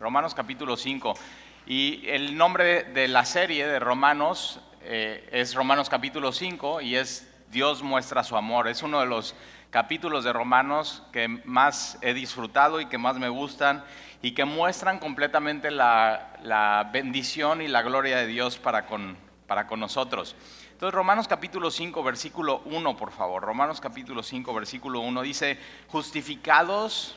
Romanos capítulo 5. Y el nombre de la serie de Romanos eh, es Romanos capítulo 5 y es Dios muestra su amor. Es uno de los capítulos de Romanos que más he disfrutado y que más me gustan y que muestran completamente la, bendición y la gloria de Dios para con, para con nosotros. Entonces, Romanos capítulo 5, versículo 1, por favor. Romanos capítulo 5, versículo 1 dice, justificados.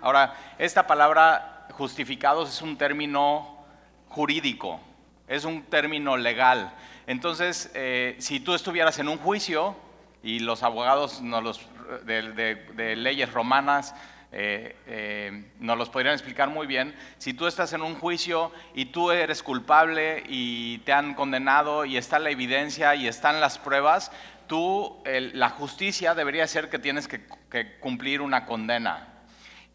Ahora, esta palabra justificados es un término jurídico, es un término legal. Entonces, eh, si tú estuvieras en un juicio y los abogados los, de, leyes romanas eh, eh, nos los podrían explicar muy bien, si tú estás en un juicio y tú eres culpable y te han condenado y está la evidencia y están las pruebas, tú, la justicia debería ser que tienes que cumplir una condena.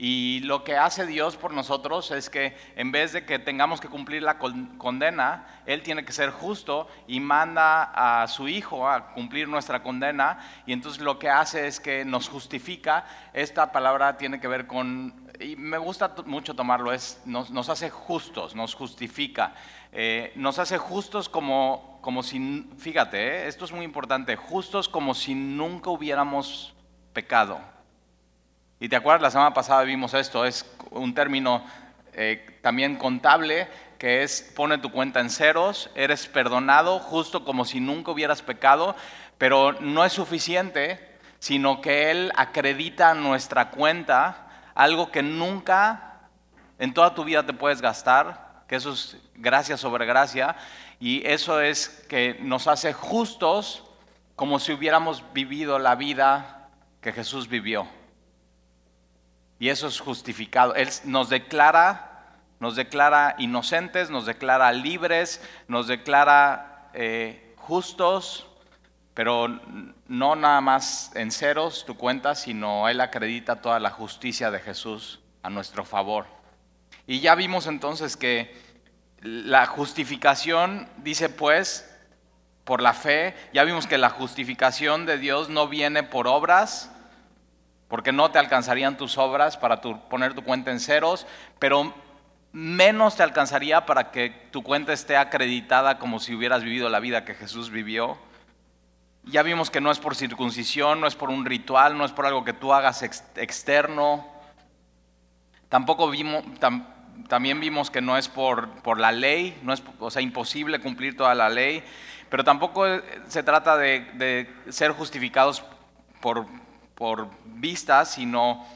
Y lo que hace Dios por nosotros es que en vez de que tengamos que cumplir la condena, Él tiene que ser justo y manda a su Hijo a cumplir nuestra condena. Y entonces lo que hace es que nos justifica. Esta palabra tiene que ver con, y me gusta mucho tomarlo, es nos, hace justos, nos justifica. Eh, nos hace justos como, como si, fíjate, eh, esto es muy importante, justos como si nunca hubiéramos pecado. Y te acuerdas, la semana pasada vimos esto, es un término eh, también contable que es pone tu cuenta en ceros, eres perdonado justo como si nunca hubieras pecado, pero no es suficiente, sino que Él acredita nuestra cuenta algo que nunca en toda tu vida te puedes gastar, que eso es gracia sobre gracia, y eso es que nos hace justos como si hubiéramos vivido la vida que Jesús vivió. Y eso es justificado. Él nos declara, nos declara inocentes, nos declara libres, nos declara eh, justos, pero no nada más en ceros tu cuenta, sino Él acredita toda la justicia de Jesús a nuestro favor. Y ya vimos entonces que la justificación, dice pues, por la fe, ya vimos que la justificación de Dios no viene por obras, porque no te alcanzarían tus obras para poner tu cuenta en ceros, pero menos te alcanzaría para que tu cuenta esté acreditada como si hubieras vivido la vida que Jesús vivió. Ya vimos que no es por circuncisión, no es por un ritual, no es por algo que tú hagas externo. Tampoco vimos, también vimos que no es por, la ley, no es o sea, imposible cumplir toda la ley, pero tampoco se trata de ser justificados por, por vista, sino,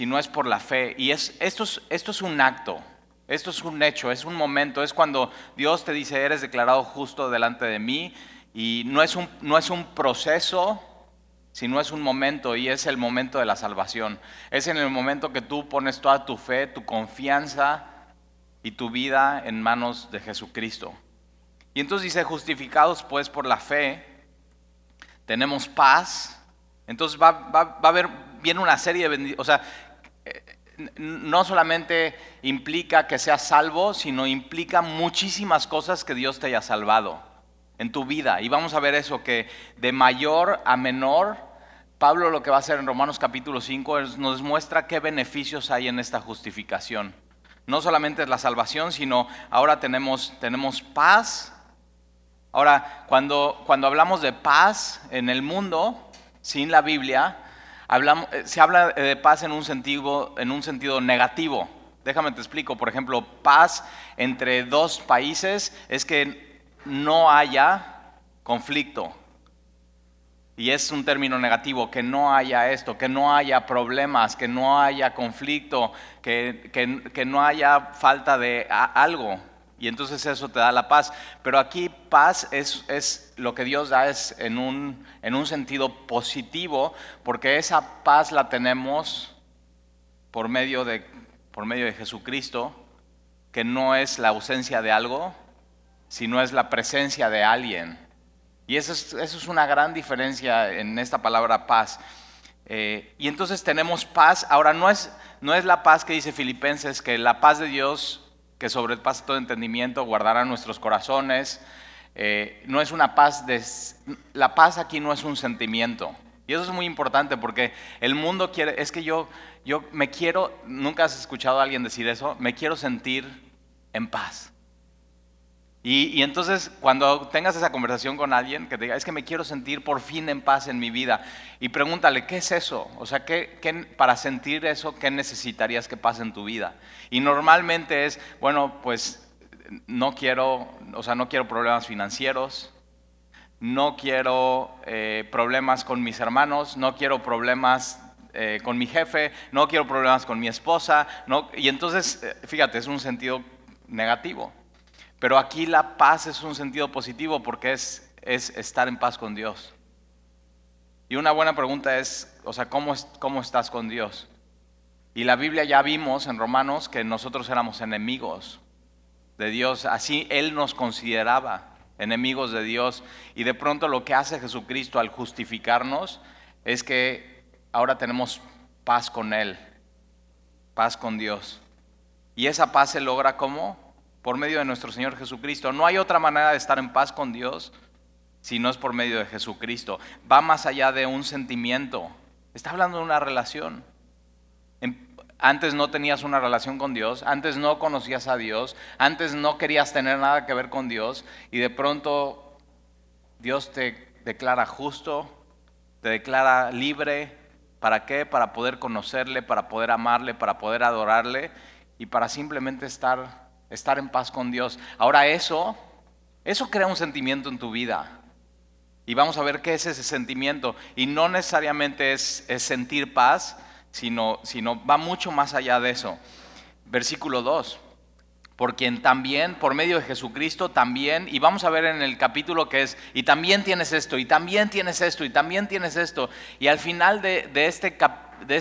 no es por la fe. Y es, esto, es, esto es un acto, esto es un hecho, es un momento, es cuando Dios te dice, eres declarado justo delante de mí. Y no es un, no es un proceso, sino es un momento y es el momento de la salvación. Es en el momento que tú pones toda tu fe, tu confianza y tu vida en manos de Jesucristo. Y entonces dice, justificados pues por la fe, tenemos paz entonces va, a haber, viene una serie de bendiciones, o sea, eh, no solamente implica que seas salvo, sino implica muchísimas cosas que Dios te haya salvado en tu vida. Y vamos a ver eso, que de mayor a menor, Pablo lo que va a hacer en Romanos capítulo 5 nos muestra qué beneficios hay en esta justificación. No solamente es la salvación, sino ahora tenemos, tenemos paz. Ahora, cuando, cuando hablamos de paz en el mundo, sin la Biblia, eh, se habla de paz en un, sentido, en un sentido negativo. Déjame te explico, por ejemplo, paz entre dos países es que no haya conflicto. Y es un término negativo, que no haya esto, que no haya problemas, que no haya conflicto, que, que no haya falta de algo y entonces eso te da la paz. Pero aquí paz es, lo que Dios da es en un, en un sentido positivo, porque esa paz la tenemos por medio de, por medio de Jesucristo, que no es la ausencia de algo, sino es la presencia de alguien. Y eso es, eso es una gran diferencia en esta palabra paz. Eh, y entonces tenemos paz. Ahora, no es, no es la paz que dice Filipenses, que la paz de Dios que sobrepasa todo entendimiento, guardará nuestros corazones. Eh, no es una paz, de, la paz aquí no es un sentimiento. Y eso es muy importante porque el mundo quiere, es que yo, yo me quiero, nunca has escuchado a alguien decir eso, me quiero sentir en paz. Y, entonces cuando tengas esa conversación con alguien que te diga, es que me quiero sentir por fin en paz en mi vida, y pregúntale, ¿qué es eso? O sea, ¿qué, para sentir eso, ¿qué necesitarías que pase en tu vida? Y normalmente es, bueno, pues no quiero, o sea, no quiero problemas financieros, no quiero eh, problemas con mis hermanos, no quiero problemas eh, con mi jefe, no quiero problemas con mi esposa, no, y entonces, eh, fíjate, es un sentido negativo. Pero aquí la paz es un sentido positivo porque es, es estar en paz con Dios. Y una buena pregunta es, o sea, ¿cómo, ¿cómo estás con Dios? Y la Biblia ya vimos en Romanos que nosotros éramos enemigos de Dios, así Él nos consideraba enemigos de Dios. Y de pronto lo que hace Jesucristo al justificarnos es que ahora tenemos paz con Él, paz con Dios. Y esa paz se logra como por medio de nuestro Señor Jesucristo. No hay otra manera de estar en paz con Dios si no es por medio de Jesucristo. Va más allá de un sentimiento. Está hablando de una relación. Antes no tenías una relación con Dios, antes no conocías a Dios, antes no querías tener nada que ver con Dios y de pronto Dios te declara justo, te declara libre. ¿Para qué? Para poder conocerle, para poder amarle, para poder adorarle y para simplemente estar estar en paz con Dios. Ahora eso, eso crea un sentimiento en tu vida. Y vamos a ver qué es ese sentimiento. Y no necesariamente es, sentir paz, sino, sino va mucho más allá de eso. Versículo 2 por quien también, por medio de Jesucristo, también, y vamos a ver en el capítulo que es, y también tienes esto, y también tienes esto, y también tienes esto, y al final de, este, de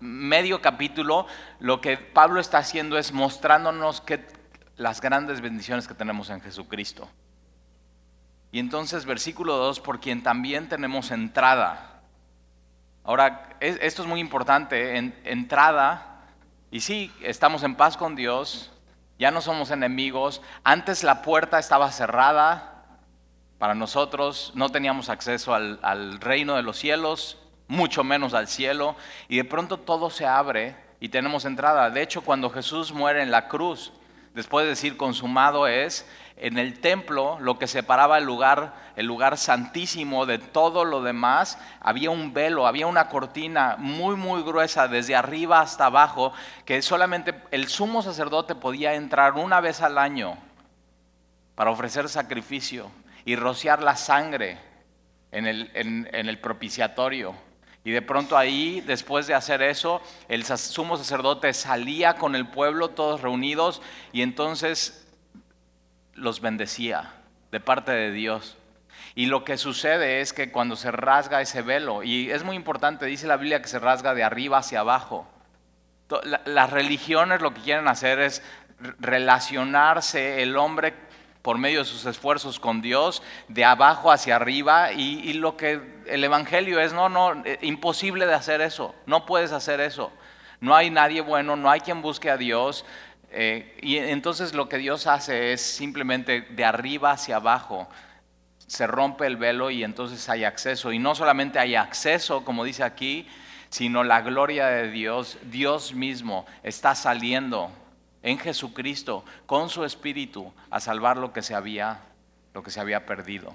medio capítulo, lo que Pablo está haciendo es mostrándonos que las grandes bendiciones que tenemos en Jesucristo. Y entonces versículo 2, por quien también tenemos entrada. Ahora, esto es muy importante, en, entrada, y sí, estamos en paz con Dios, ya no somos enemigos, antes la puerta estaba cerrada para nosotros, no teníamos acceso al reino de los cielos, mucho menos al cielo, y de pronto todo se abre y tenemos entrada. De hecho, cuando Jesús muere en la cruz, después de decir consumado es, en el templo lo que separaba el lugar, el lugar santísimo de todo lo demás, había un velo, había una cortina muy muy gruesa desde arriba hasta abajo, que solamente el sumo sacerdote podía entrar una vez al año para ofrecer sacrificio y rociar la sangre en el, en el propiciatorio. Y de pronto ahí, después de hacer eso, el sumo sacerdote salía con el pueblo todos reunidos y entonces los bendecía de parte de Dios. Y lo que sucede es que cuando se rasga ese velo, y es muy importante, dice la Biblia que se rasga de arriba hacia abajo, las religiones lo que quieren hacer es relacionarse el hombre por medio de sus esfuerzos con Dios, de abajo hacia arriba, y, lo que el Evangelio es, no, no, eh, imposible de hacer eso, no puedes hacer eso. No hay nadie bueno, no hay quien busque a Dios, eh, y entonces lo que Dios hace es simplemente de arriba hacia abajo, se rompe el velo y entonces hay acceso. Y no solamente hay acceso, como dice aquí, sino la gloria de Dios, Dios mismo está saliendo en Jesucristo con su espíritu a salvar lo que se había, lo que se había perdido.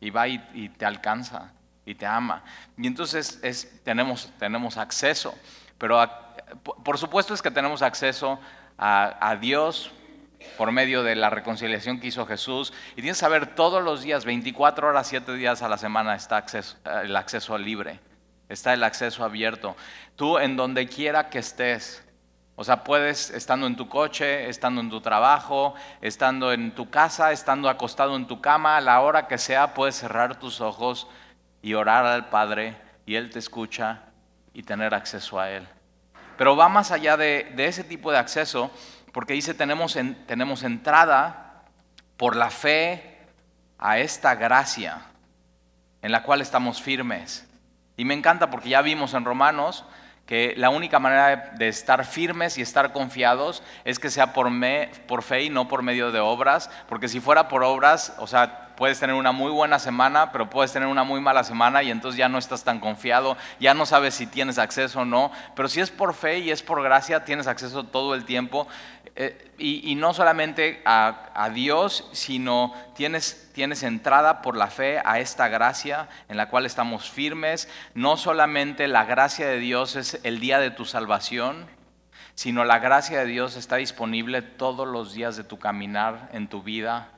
Y va y, te alcanza y te ama. Y entonces es, tenemos, tenemos acceso. Pero por supuesto es que tenemos acceso a, Dios por medio de la reconciliación que hizo Jesús. Y tienes que saber, todos los días, 24 horas, 7 días a la semana está el acceso libre, está el acceso abierto. Tú en donde quiera que estés, o sea, puedes, estando en tu coche, estando en tu trabajo, estando en tu casa, estando acostado en tu cama, a la hora que sea, puedes cerrar tus ojos y orar al Padre y Él te escucha y tener acceso a Él. Pero va más allá de, ese tipo de acceso, porque dice, tenemos, tenemos entrada por la fe a esta gracia en la cual estamos firmes. Y me encanta porque ya vimos en Romanos que la única manera de estar firmes y estar confiados es que sea por, me, por fe y no por medio de obras, porque si fuera por obras, o sea, Puedes tener una muy buena semana, pero puedes tener una muy mala semana y entonces ya no estás tan confiado, ya no sabes si tienes acceso o no. Pero si es por fe y es por gracia, tienes acceso todo el tiempo. Eh, y, no solamente a, Dios, sino tienes, tienes entrada por la fe a esta gracia en la cual estamos firmes. No solamente la gracia de Dios es el día de tu salvación, sino la gracia de Dios está disponible todos los días de tu caminar en tu vida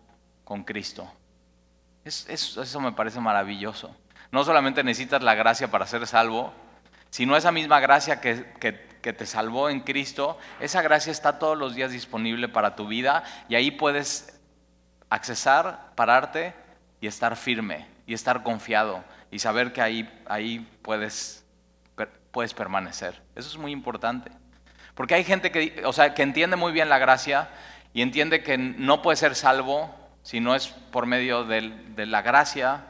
con Cristo. Eso me parece maravilloso. No solamente necesitas la gracia para ser salvo, sino esa misma gracia que, que que te salvó en Cristo, esa gracia está todos los días disponible para tu vida y ahí puedes accesar, pararte y estar firme y estar confiado y saber que ahí, ahí puedes, puedes permanecer. Eso es muy importante. Porque hay gente que, o sea, que entiende muy bien la gracia y entiende que no puede ser salvo si no es por medio de la gracia,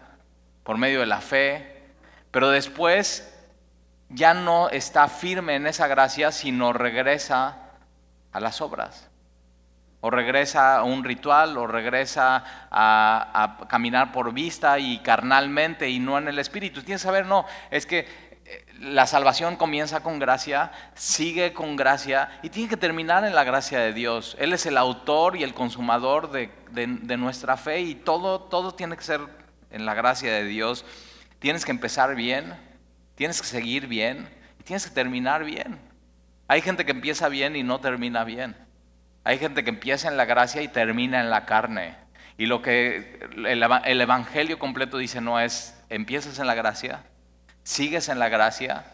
por medio de la fe, pero después ya no está firme en esa gracia, sino regresa a las obras. O regresa a un ritual, o regresa a, caminar por vista y carnalmente y no en el espíritu. Tienes que saber, no, es que la salvación comienza con gracia, sigue con gracia y tiene que terminar en la gracia de Dios. Él es el autor y el consumador de, nuestra fe y todo, todo tiene que ser en la gracia de Dios. Tienes que empezar bien, Tienes que seguir bien y tienes que terminar bien. Hay gente que empieza bien y no termina bien. Hay gente que empieza en la gracia y termina en la carne. Y lo que el Evangelio completo dice no es, empiezas en la gracia, sigues en la gracia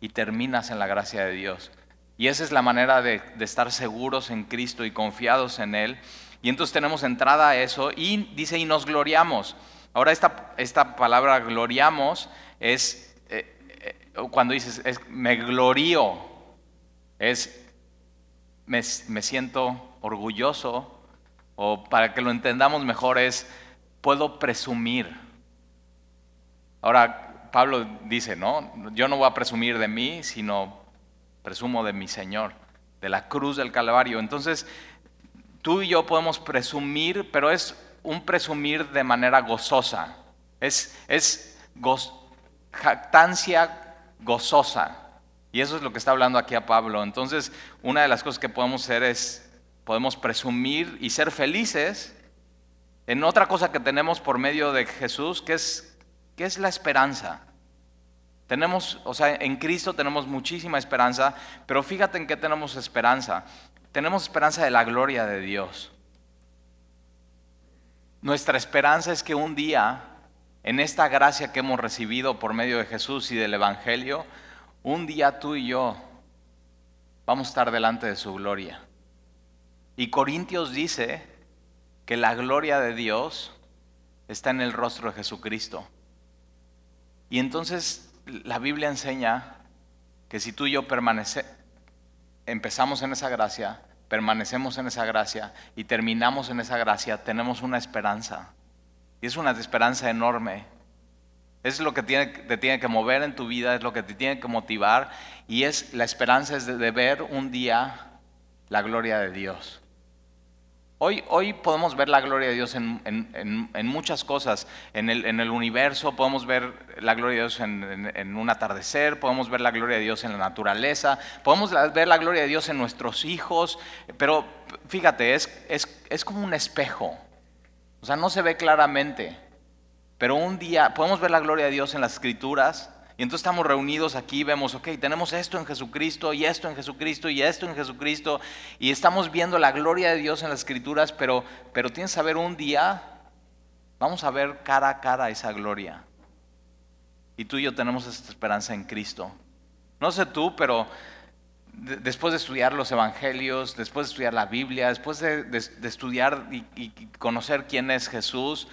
y terminas en la gracia de Dios. Y esa es la manera de, estar seguros en Cristo y confiados en Él. Y entonces tenemos entrada a eso y dice, y nos gloriamos. Ahora esta, esta palabra gloriamos es cuando dices, me glorío, es, me, siento orgulloso, o para que lo entendamos mejor es, puedo presumir. Ahora, Pablo dice, no, yo no voy a presumir de mí, sino presumo de mi Señor, de la cruz del Calvario. Entonces, tú y yo podemos presumir, pero es un presumir de manera gozosa. Es, es jactancia gozosa. Y eso es lo que está hablando aquí a Pablo. Entonces, una de las cosas que podemos hacer es, podemos presumir y ser felices en otra cosa que tenemos por medio de Jesús, que es, que es la esperanza. Tenemos, o sea, en Cristo tenemos muchísima esperanza, pero fíjate en qué tenemos esperanza. Tenemos esperanza de la gloria de Dios. Nuestra esperanza es que un día en esta gracia que hemos recibido por medio de Jesús y del Evangelio, un día tú y yo vamos a estar delante de su gloria. Y Corintios dice que la gloria de Dios está en el rostro de Jesucristo. Y entonces la Biblia enseña que si tú y yo permanece, empezamos en esa gracia, permanecemos en esa gracia y terminamos en esa gracia, tenemos una esperanza y es una esperanza enorme. Es lo que te tiene que mover en tu vida, es lo que te tiene que motivar. Y es la esperanza es de, ver un día la gloria de Dios. Hoy, podemos ver la gloria de Dios en, muchas cosas. En el, universo podemos ver la gloria de Dios en, un atardecer, podemos ver la gloria de Dios en la naturaleza, podemos ver la gloria de Dios en nuestros hijos. Pero fíjate, es, es como un espejo. O sea, no se ve claramente. Pero un día podemos ver la gloria de Dios en las escrituras. Y entonces estamos reunidos aquí vemos, ok, tenemos esto en Jesucristo y esto en Jesucristo y esto en Jesucristo. Y estamos viendo la gloria de Dios en las escrituras, pero, pero tienes que saber un día, vamos a ver cara a cara esa gloria. Y tú y yo tenemos esta esperanza en Cristo. No sé tú, pero después de estudiar los evangelios, después de estudiar la Biblia, después de, estudiar y, conocer quién es Jesús,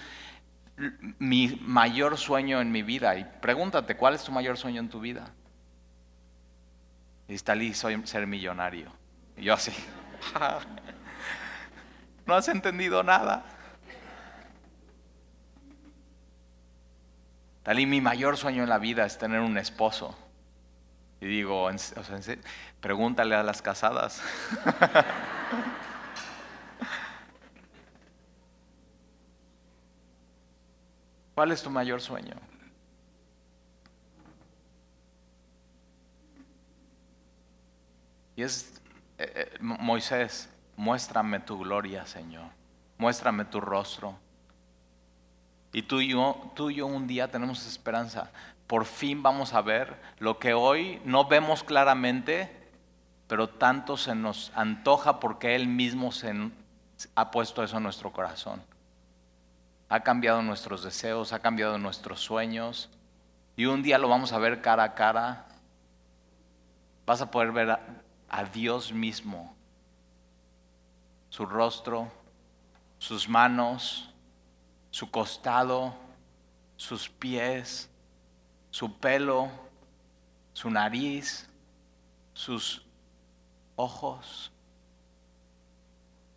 mi mayor sueño en mi vida, y pregúntate, ¿cuál es tu mayor sueño en tu vida? Y está soy ser millonario. Y yo así, no has entendido nada. Talí, mi mayor sueño en la vida es tener un esposo. Y digo, pregúntale a las casadas. ¿Cuál es tu mayor sueño? Y es, eh, eh, Moisés, muéstrame tu gloria, Señor. Muéstrame tu rostro. Y tú y, yo, tú y yo un día tenemos esperanza. Por fin vamos a ver lo que hoy no vemos claramente, pero tanto se nos antoja porque Él mismo se ha puesto eso en nuestro corazón. Ha cambiado nuestros deseos, ha cambiado nuestros sueños. Y un día lo vamos a ver cara a cara. Vas a poder ver a Dios mismo, su rostro, sus manos, su costado, sus pies, su pelo, su nariz, sus ojos.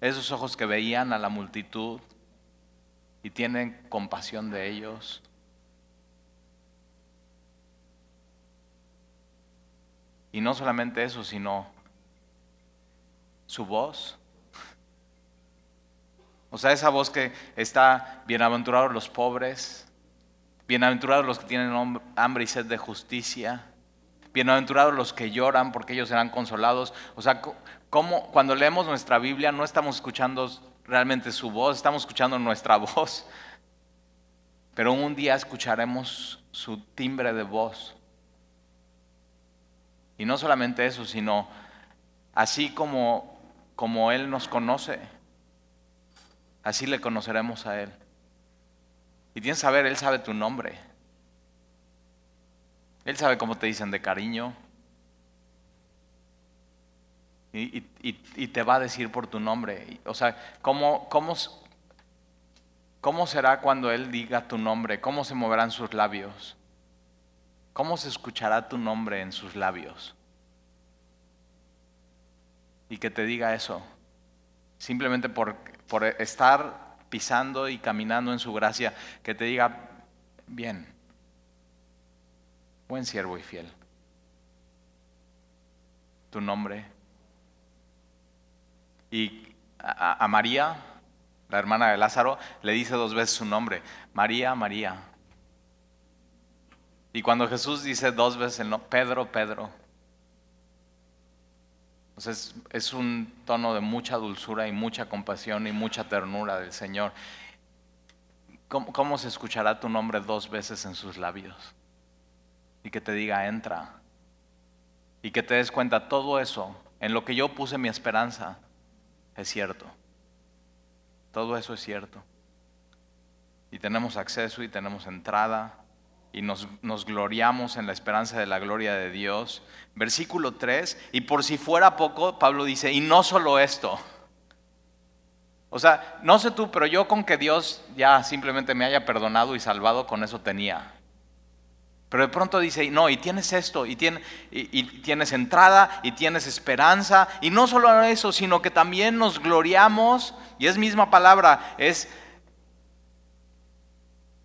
Esos ojos que veían a la multitud y tienen compasión de ellos. Y no solamente eso, sino su voz. O sea, esa voz que está bienaventurados los pobres, bienaventurados los que tienen hambre y sed de justicia, bienaventurados los que lloran porque ellos serán consolados. O sea, cuando leemos nuestra Biblia no estamos escuchando realmente su voz, estamos escuchando nuestra voz. Pero un día escucharemos su timbre de voz. Y no solamente eso, sino así como como Él nos conoce, así le conoceremos a Él. Y tienes que saber, Él sabe tu nombre. Él sabe cómo te dicen de cariño. Y, te va a decir por tu nombre. O sea, ¿cómo, cómo, ¿cómo será cuando Él diga tu nombre? ¿Cómo se moverán sus labios? ¿Cómo se escuchará tu nombre en sus labios? y que te diga eso. Simplemente por, por estar pisando y caminando en su gracia, que te diga, bien, buen siervo y fiel. Tu nombre. Y a, María, la hermana de Lázaro, le dice dos veces su nombre, María, María. Y cuando Jesús dice dos veces el nombre, Pedro, Pedro, es, un tono de mucha dulzura y mucha compasión y mucha ternura del Señor. ¿Cómo, se escuchará tu nombre dos veces en sus labios? Y que te diga, entra. Y que te des cuenta, todo eso, en lo que yo puse mi esperanza, es cierto. Todo eso es cierto. Y tenemos acceso y tenemos entrada y nos, gloriamos en la esperanza de la gloria de Dios. Versículo 3, y por si fuera poco, Pablo dice, y no solo esto. O sea, no sé tú, pero yo con que Dios ya simplemente me haya perdonado y salvado, con eso tenía. Pero de pronto dice, no, y tienes esto, y, tienes entrada, y tienes esperanza, y no solo eso, sino que también nos gloriamos, y es misma palabra, es,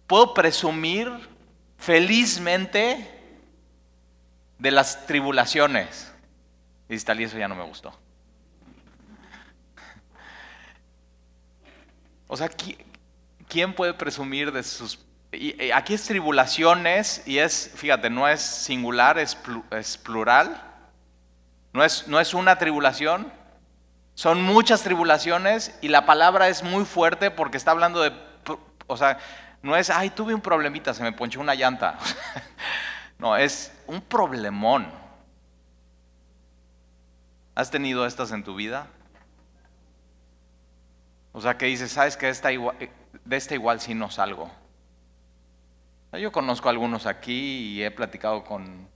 puedo presumir felizmente de las tribulaciones. Y tal, y eso ya no me gustó. O sea, ¿quién puede presumir de sus... Y aquí es tribulaciones y es, fíjate, no es singular, es, plural. No es, no es una tribulación, son muchas tribulaciones y la palabra es muy fuerte porque está hablando de, o sea, no es, ay, tuve un problemita, se me ponchó una llanta. no, es un problemón. ¿Has tenido estas en tu vida? O sea, que dices, sabes que esta de esta igual sí no salgo. Yo conozco a algunos aquí y he platicado con,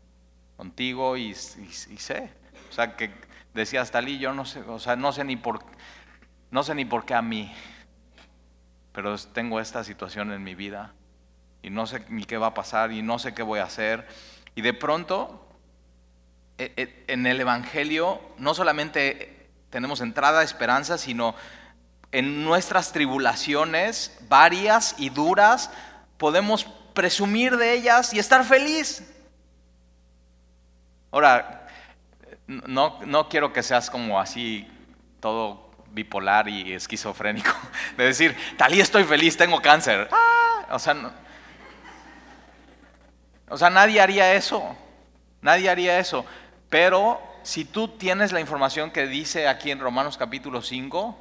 contigo y, sé. O sea, que decías, Talí, yo no sé, o sea, no sé ni por, no sé ni por qué a mí pero tengo esta situación en mi vida y no sé ni qué va a pasar y no sé qué voy a hacer. Y de pronto, e, e, en el Evangelio no solamente tenemos entrada, esperanza, sino en nuestras tribulaciones, varias y duras, podemos presumir de ellas y estar feliz. Ahora, no, no quiero que seas como así todo bipolar y esquizofrénico. De decir, tal y estoy feliz, tengo cáncer. Ah, o sea, O sea, nadie haría eso. Nadie haría eso. Pero si tú tienes la información que dice aquí en Romanos capítulo 5,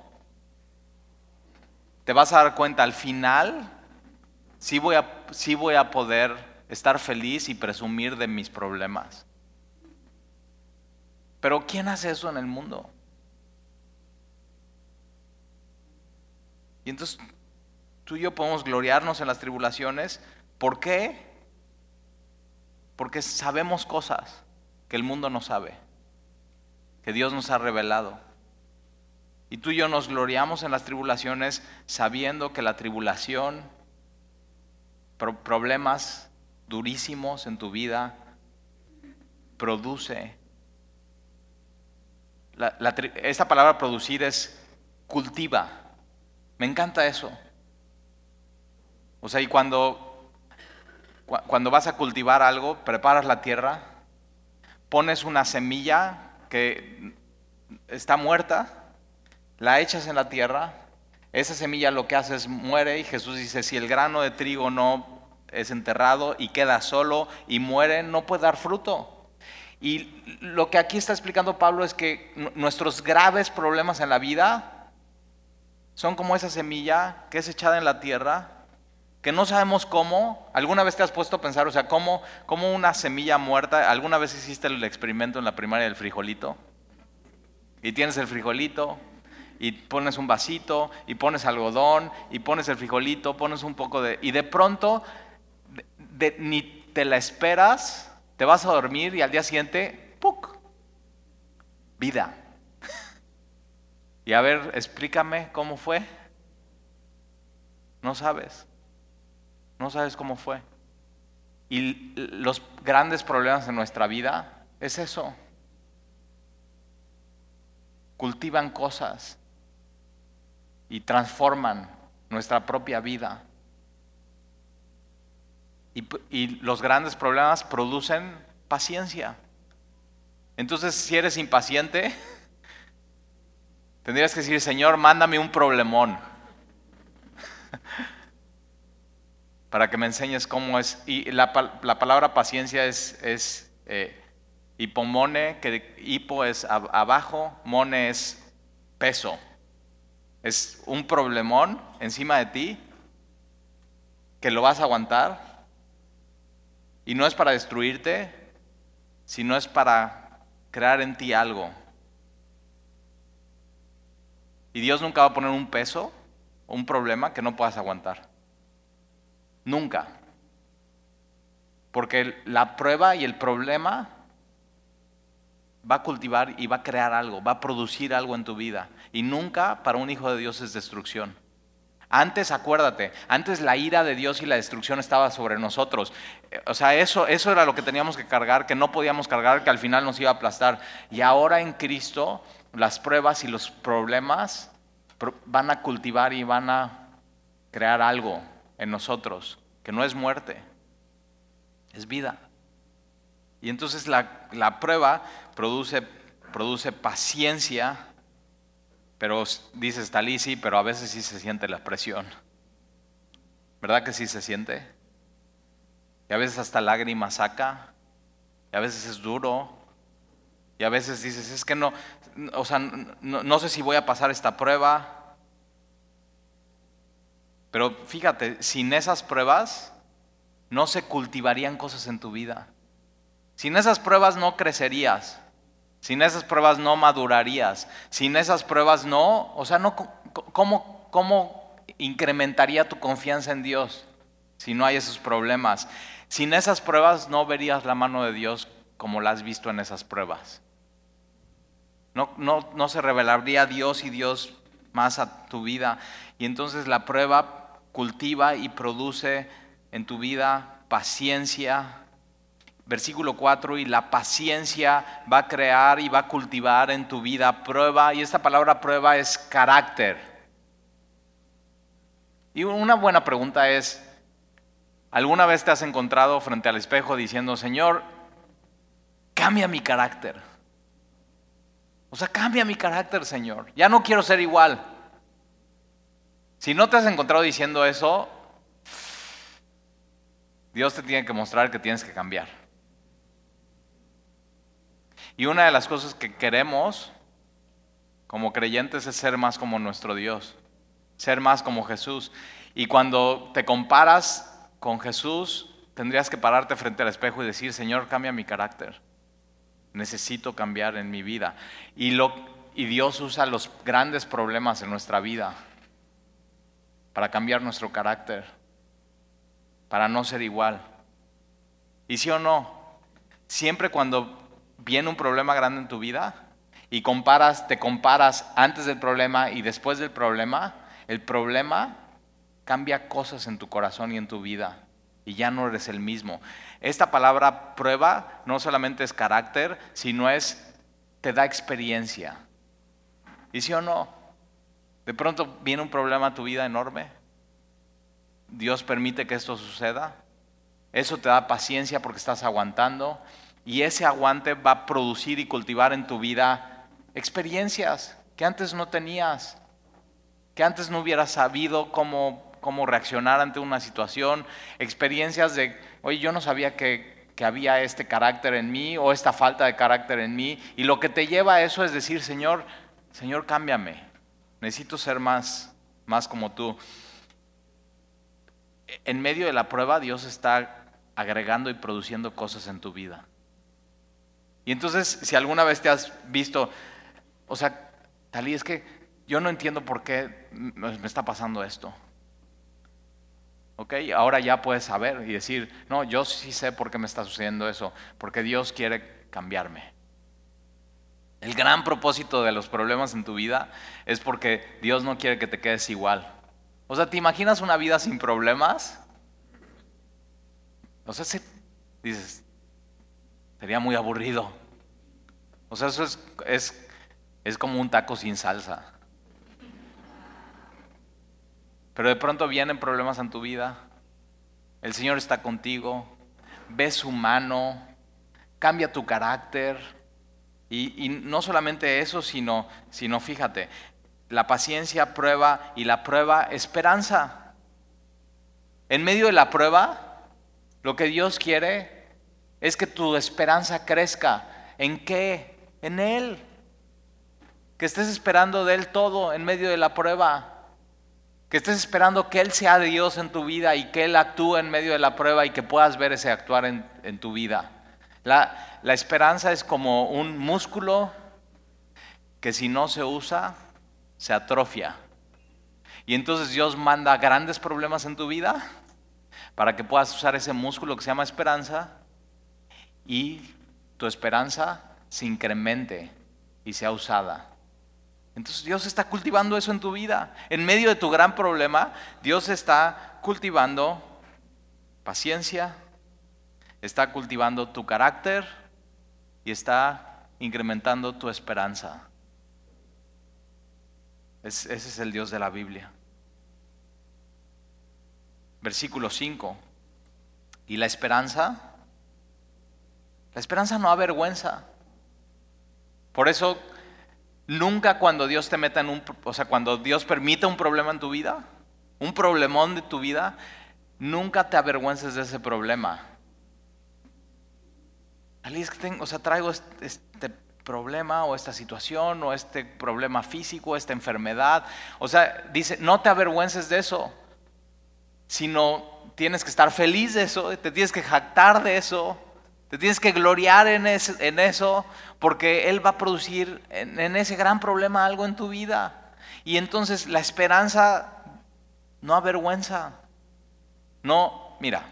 te vas a dar cuenta al final, sí voy a, voy a poder estar feliz y presumir de mis problemas. Pero ¿quién hace eso en el mundo? Y entonces tú y yo podemos gloriarnos en las tribulaciones. ¿Por qué? Porque sabemos cosas que el mundo no sabe, que Dios nos ha revelado. Y tú y yo nos gloriamos en las tribulaciones sabiendo que la tribulación, problemas durísimos en tu vida, produce. esta palabra producir es cultiva. Me encanta eso. O sea, y cuando, cuando vas a cultivar algo, preparas la tierra, pones una semilla que está muerta, la echas en la tierra, esa semilla lo que hace es muere y Jesús dice, si el grano de trigo no es enterrado y queda solo y muere, no puede dar fruto. Y lo que aquí está explicando Pablo es que nuestros graves problemas en la vida son como esa semilla que es echada en la tierra, que no sabemos cómo. ¿Alguna vez te has puesto a pensar, o sea, cómo, cómo una semilla muerta? ¿Alguna vez hiciste el experimento en la primaria del frijolito? Y tienes el frijolito, y pones un vasito, y pones algodón, y pones el frijolito, pones un poco de... Y de pronto, ni te la esperas, te vas a dormir y al día siguiente, ¡puc! Vida. Y a ver, explícame cómo fue. No sabes. No sabes cómo fue. Y los grandes problemas en nuestra vida es eso. Cultivan cosas y transforman nuestra propia vida. Y, los grandes problemas producen paciencia. Entonces, si eres impaciente, tendrías que decir, Señor, mándame un problemón para que me enseñes cómo es. Y la, palabra paciencia es, es eh, hipomone, que hipo es abajo, mone es peso. Es un problemón encima de ti que lo vas a aguantar. Y no es para destruirte, sino es para crear en ti algo. Y Dios nunca va a poner un peso o un problema que no puedas aguantar. Nunca. Porque la prueba y el problema va a cultivar y va a crear algo, va a producir algo en tu vida. Y nunca para un hijo de Dios es destrucción. Antes, acuérdate, antes la ira de Dios y la destrucción estaba sobre nosotros. O sea, eso, eso era lo que teníamos que cargar, que no podíamos cargar, que al final nos iba a aplastar. Y ahora en Cristo, las pruebas y los problemas van a cultivar y van a crear algo en nosotros, que no es muerte, es vida. Y entonces la, la prueba produce, produce paciencia, pero dices, Talí, sí, pero a veces sí se siente la presión. ¿Verdad que sí se siente? Y a veces hasta lágrimas saca, y a veces es duro, y a veces dices, es que no, o sea, no, no sé si voy a pasar esta prueba. Pero fíjate, sin esas pruebas no se cultivarían cosas en tu vida. Sin esas pruebas no crecerías. Sin esas pruebas no madurarías. Sin esas pruebas no, o sea, no, ¿cómo, cómo incrementaría tu confianza en Dios si no hay esos problemas? Sin esas pruebas no verías la mano de Dios como la has visto en esas pruebas. No, no, no se revelaría Dios y Dios más a tu vida. Y entonces la prueba cultiva y produce en tu vida paciencia, versículo 4, y la paciencia va a crear y va a cultivar en tu vida prueba, y esta palabra prueba es carácter. Y una buena pregunta es, ¿alguna vez te has encontrado frente al espejo diciendo, Señor, cambia mi carácter? O sea, cambia mi carácter, Señor. Ya no quiero ser igual. Si no te has encontrado diciendo eso, Dios te tiene que mostrar que tienes que cambiar. Y una de las cosas que queremos como creyentes es ser más como nuestro Dios, ser más como Jesús. Y cuando te comparas con Jesús, tendrías que pararte frente al espejo y decir, Señor, cambia mi carácter. Necesito cambiar en mi vida. Y, y Dios usa los grandes problemas en nuestra vida para cambiar nuestro carácter, para no ser igual. Y sí o no, siempre cuando viene un problema grande en tu vida y comparas, te comparas antes del problema y después del problema, el problema cambia cosas en tu corazón y en tu vida y ya no eres el mismo. Esta palabra prueba no solamente es carácter, sino es, te da experiencia. ¿Y sí o no? De pronto viene un problema a tu vida enorme. Dios permite que esto suceda. Eso te da paciencia porque estás aguantando. Y ese aguante va a producir y cultivar en tu vida experiencias que antes no tenías, que antes no hubieras sabido cómo, cómo reaccionar ante una situación, experiencias de, oye, yo no sabía que, que había este carácter en mí o esta falta de carácter en mí. Y lo que te lleva a eso es decir, Señor, Señor, cámbiame. Necesito ser más, más como tú. En medio de la prueba, Dios está agregando y produciendo cosas en tu vida. Y entonces, si alguna vez te has visto, o sea, Talí, es que yo no entiendo por qué me está pasando esto. ¿Ok? Ahora ya puedes saber y decir, no, yo sí sé por qué me está sucediendo eso, porque Dios quiere cambiarme. El gran propósito de los problemas en tu vida es porque Dios no quiere que te quedes igual. O sea, ¿te imaginas una vida sin problemas? O sea, dices, sería muy aburrido. O sea, eso es, es, es como un taco sin salsa. Pero de pronto vienen problemas en tu vida. El Señor está contigo. Ves su mano. Cambia tu carácter. Y, y, no solamente eso, sino, sino fíjate, la paciencia prueba y la prueba esperanza. En medio de la prueba, lo que Dios quiere es que tu esperanza crezca. ¿En qué? En Él. Que estés esperando de Él todo en medio de la prueba. Que estés esperando que Él sea Dios en tu vida y que Él actúe en medio de la prueba y que puedas ver ese actuar en, en tu vida. La, la esperanza es como un músculo que si no se usa, se atrofia. Y entonces Dios manda grandes problemas en tu vida para que puedas usar ese músculo que se llama esperanza y tu esperanza se incremente y sea usada. Entonces Dios está cultivando eso en tu vida. En medio de tu gran problema, Dios está cultivando paciencia, está cultivando tu carácter y está incrementando tu esperanza ese es el Dios de la Biblia. Versículo 5. ¿Y la esperanza? La esperanza no avergüenza. Por eso, nunca cuando Dios te meta en un, o sea, cuando Dios permite un problema en tu vida, un problemón de tu vida, nunca te avergüences de ese problema. Tengo, o sea, traigo este problema o esta situación o este problema físico, esta enfermedad. O sea, dice, no te avergüences de eso, sino tienes que estar feliz de eso, te tienes que jactar de eso, te tienes que gloriar en, en eso, porque Él va a producir en ese gran problema algo en tu vida. Y entonces la esperanza no avergüenza. No, mira,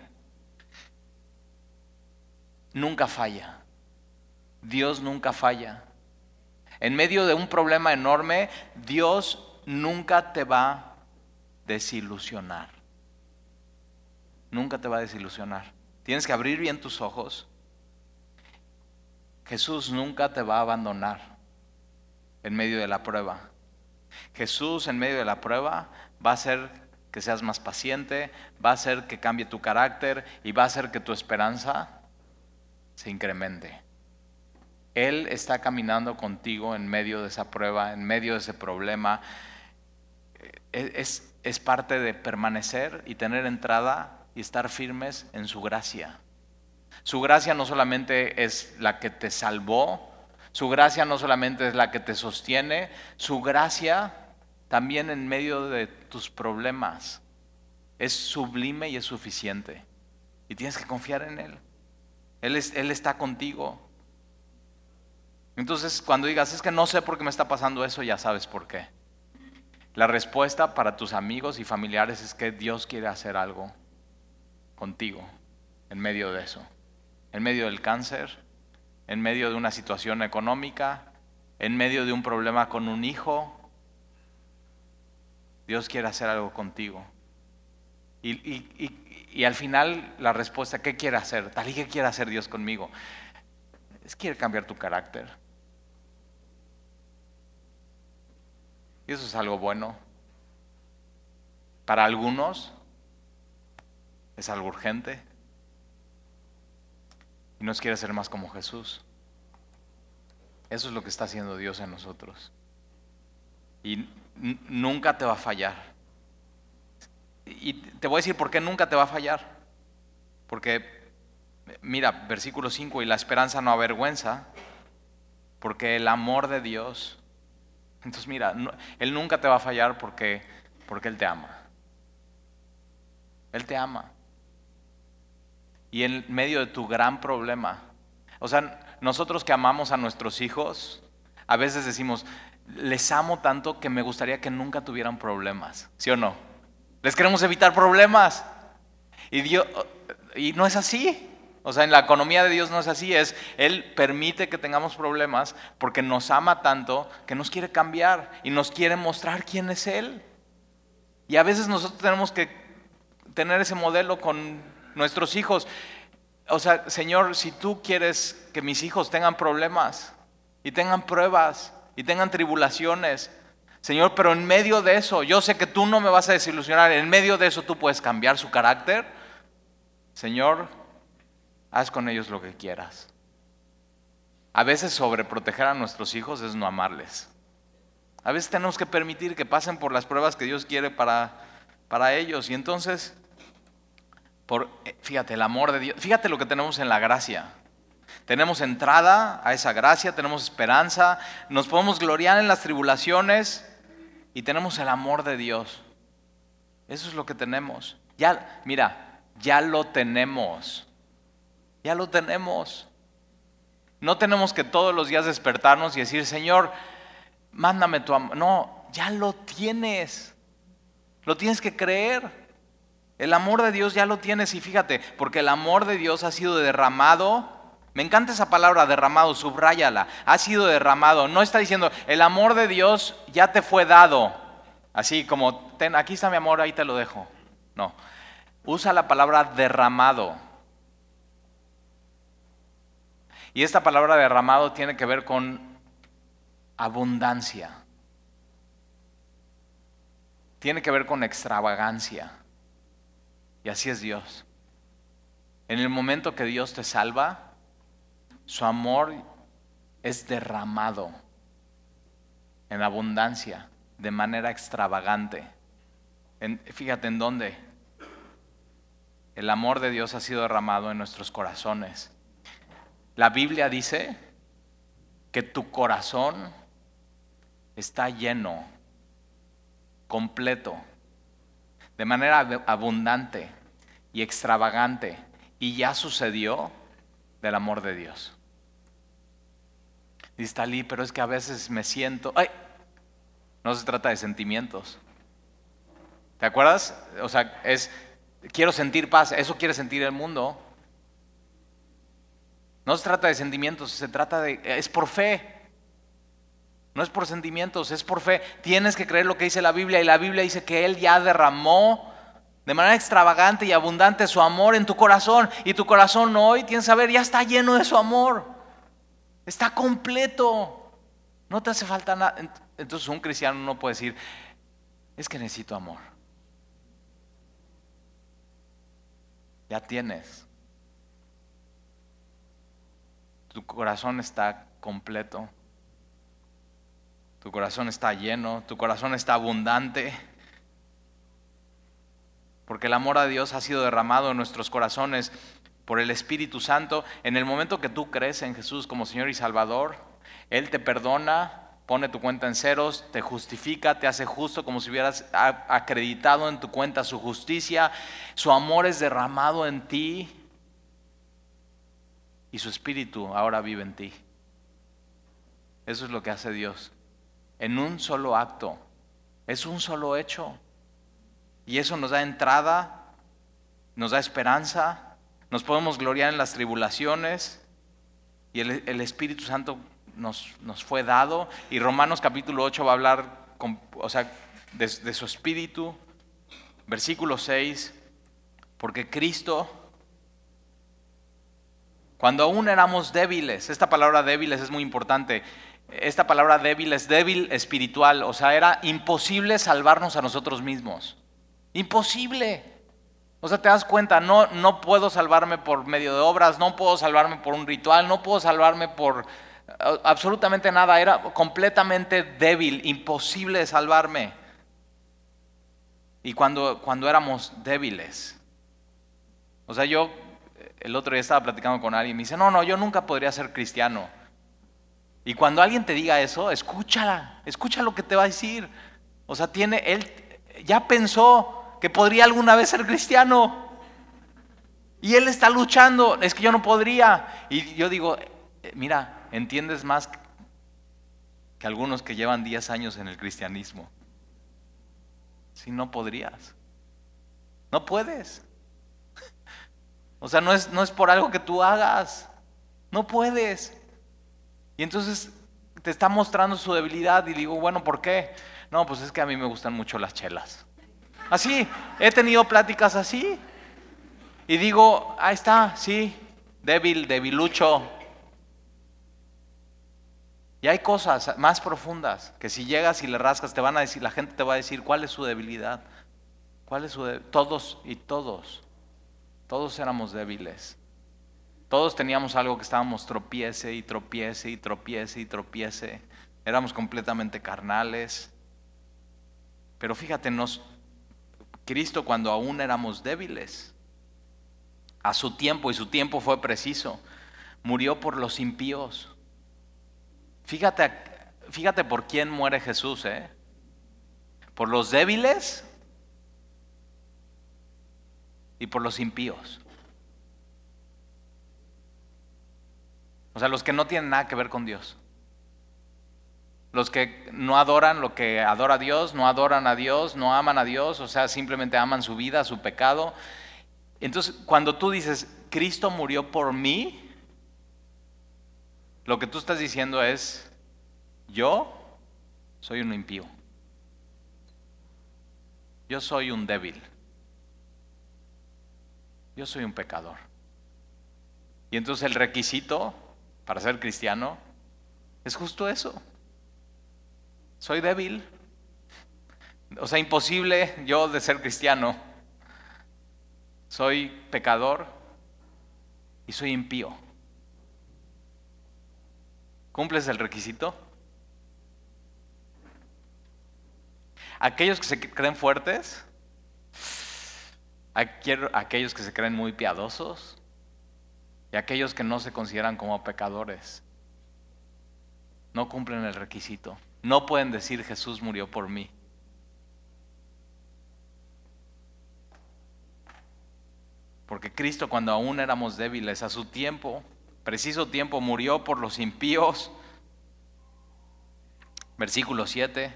nunca falla. Dios nunca falla. En medio de un problema enorme, Dios nunca te va a desilusionar. Nunca te va a desilusionar. Tienes que abrir bien tus ojos. Jesús nunca te va a abandonar en medio de la prueba. Jesús en medio de la prueba va a hacer que seas más paciente, va a hacer que cambie tu carácter y va a hacer que tu esperanza se incremente. Él está caminando contigo en medio de esa prueba, en medio de ese problema. E-, es, es parte de permanecer y tener entrada y y estar firmes en su gracia. Su gracia no solamente es la que te salvó, su gracia no solamente es la que te sostiene, su gracia también en medio de tus problemas es sublime y es suficiente. Y tienes que confiar en Él. Él, está contigo. Entonces, cuando digas, es que no sé por qué me está pasando eso, ya sabes por qué. La respuesta para tus amigos y familiares es que Dios quiere hacer algo contigo en medio de eso. En medio del cáncer, en medio de una situación económica, en medio de un problema con un hijo. Dios quiere hacer algo contigo. Y, al final la respuesta, ¿qué quiere hacer? Tal y qué quiere hacer Dios conmigo. Es quiere cambiar tu carácter. Y eso es algo bueno. Para algunos es algo urgente. Y nos quiere ser más como Jesús. Eso es lo que está haciendo Dios en nosotros. Y nunca te va a fallar. Y te voy a decir por qué nunca te va a fallar. Porque, mira, versículo 5, y la esperanza no avergüenza, porque el amor de Dios, entonces mira, Él nunca te va a fallar porque, porque Él te ama. Él te ama y en medio de tu gran problema. O sea, nosotros que amamos a nuestros hijos, a veces decimos, les amo tanto que me gustaría que nunca tuvieran problemas, ¿sí o no? Les queremos evitar problemas. Y, Dios, y no es así. O sea, en la economía de Dios no es así, es Él permite que tengamos problemas porque nos ama tanto que nos quiere cambiar y nos quiere mostrar quién es Él. Y a veces nosotros tenemos que tener ese modelo con nuestros hijos. O sea, Señor, si tú quieres que mis hijos tengan problemas y tengan pruebas y tengan tribulaciones, Señor, pero en medio de eso, yo sé que tú no me vas a desilusionar, en medio de eso tú puedes cambiar su carácter. Señor, haz con ellos lo que quieras. A veces sobreproteger a nuestros hijos es no amarles. A veces tenemos que permitir que pasen por las pruebas que Dios quiere para, para ellos. Y entonces eh, fíjate, el amor de Dios. Fíjate lo que tenemos en la gracia. Tenemos entrada a esa gracia, tenemos esperanza, nos podemos gloriar en las tribulaciones y tenemos el amor de Dios. Eso es lo que tenemos. Ya, mira, ya lo tenemos. Ya lo tenemos. No tenemos que todos los días despertarnos y decir, Señor, mándame tu amor. No, ya lo tienes. Lo tienes que creer. El amor de Dios ya lo tienes y fíjate, porque el amor de Dios ha sido derramado. Me encanta esa palabra derramado, subráyala. Ha sido derramado. No está diciendo, el amor de Dios ya te fue dado. Así como, ten, aquí está mi amor, ahí te lo dejo. No. Usa la palabra derramado. Y esta palabra derramado tiene que ver con abundancia. Tiene que ver con extravagancia. Y así es Dios. En el momento que Dios te salva, su amor es derramado en abundancia, de manera extravagante. fíjate en dónde. El amor de Dios ha sido derramado en nuestros corazones. La Biblia dice que tu corazón está lleno, completo de manera abundante y extravagante. Y ya sucedió del amor de Dios. Dice Talí, pero es que a veces me siento... ¡Ay! No se trata de sentimientos. ¿Te acuerdas? O sea, es, quiero sentir paz, eso quiere sentir el mundo. No se trata de sentimientos, se trata de... Es por fe. No es por sentimientos, es por fe. Tienes que creer lo que dice la Biblia y la Biblia dice que Él ya derramó de manera extravagante y abundante su amor en tu corazón. Y tu corazón hoy, tienes que saber, ya está lleno de su amor. Está completo. No te hace falta nada. Entonces un cristiano no puede decir, es que necesito amor. Ya tienes. Tu corazón está completo. Tu corazón está lleno, tu corazón está abundante. porque el amor a Dios ha sido derramado en nuestros corazones por el Espíritu Santo. En el momento que tú crees en Jesús como Señor y Salvador, Él te perdona, pone tu cuenta en ceros, te justifica, te hace justo como si hubieras acreditado en tu cuenta su justicia. Su amor es derramado en ti y su Espíritu ahora vive en ti. Eso es lo que hace Dios. En un solo acto. Es un solo hecho. Y eso nos da entrada, nos da esperanza, nos podemos gloriar en las tribulaciones y el, Espíritu Santo nos, fue dado. Y Romanos capítulo 8 va a hablar o sea, de, de su Espíritu. Versículo 6, porque Cristo cuando aún éramos débiles, esta palabra débiles es muy importante. Esta palabra débil es débil espiritual, o sea, era imposible salvarnos a nosotros mismos. Imposible. O sea, te das cuenta, no, no puedo salvarme por medio de obras, no puedo salvarme por un ritual, no puedo salvarme por absolutamente nada. Era completamente débil, imposible salvarme. Y cuando, cuando éramos débiles. O sea, yo el otro día estaba platicando con alguien y me dice, no, no, yo nunca podría ser cristiano. Y cuando alguien te diga eso, escúchala, escucha lo que te va a decir. O sea, tiene, él ya pensó que podría alguna vez ser cristiano. Y él está luchando, es que yo no podría. Y yo digo, eh, mira, entiendes más que algunos que llevan 10 años en el cristianismo. Si no podrías, no puedes. O sea, no es, no es por algo que tú hagas, no puedes. Y entonces te está mostrando su debilidad y digo, bueno, ¿por qué? No, pues es que a mí me gustan mucho las chelas. Así, he tenido pláticas así. Y digo, ahí está, sí, débil, debilucho. Y hay cosas más profundas que si llegas y le rascas, te van a decir, la gente te va a decir cuál es su debilidad. ¿Cuál es su debilidad? Todos y todos. Todos éramos débiles. Todos teníamos algo que estábamos tropiece y tropiece y tropiece y tropiece. Éramos completamente carnales. Pero fíjate, nos, Cristo cuando aún éramos débiles, a su tiempo, y su tiempo fue preciso, murió por los impíos. Fíjate, fíjate por quién muere Jesús, ¿eh? Por los débiles y por los impíos. O sea, los que no tienen nada que ver con Dios. Los que no adoran lo que adora Dios, no adoran a Dios, no aman a Dios, o sea, simplemente aman su vida, su pecado. Entonces, cuando tú dices, Cristo murió por mí, lo que tú estás diciendo es, yo soy un impío. Yo soy un débil. Yo soy un pecador. Y entonces el requisito para ser cristiano es justo eso soy débil. O sea, imposible yo de ser cristiano. Soy pecador y soy impío. ¿Cumples el requisito? Aquellos que se creen fuertes, aquellos que se creen muy piadosos y aquellos que no se consideran como pecadores, no cumplen el requisito. No pueden decir Jesús murió por mí. Porque Cristo cuando aún éramos débiles, a su tiempo, preciso tiempo, murió por los impíos. Versículo 7.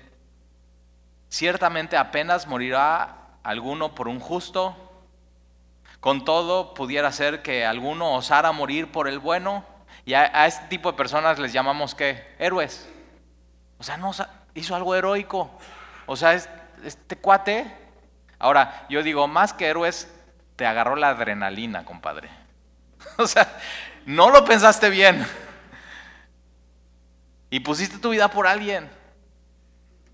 Ciertamente apenas morirá alguno por un justo. Con todo, pudiera ser que alguno osara morir por el bueno. Y a, este tipo de personas les llamamos ¿qué? Héroes. O sea, no hizo algo heroico. O sea, este cuate. Ahora, yo digo, más que héroes, te agarró la adrenalina, compadre. O sea, no lo pensaste bien. Y pusiste tu vida por alguien.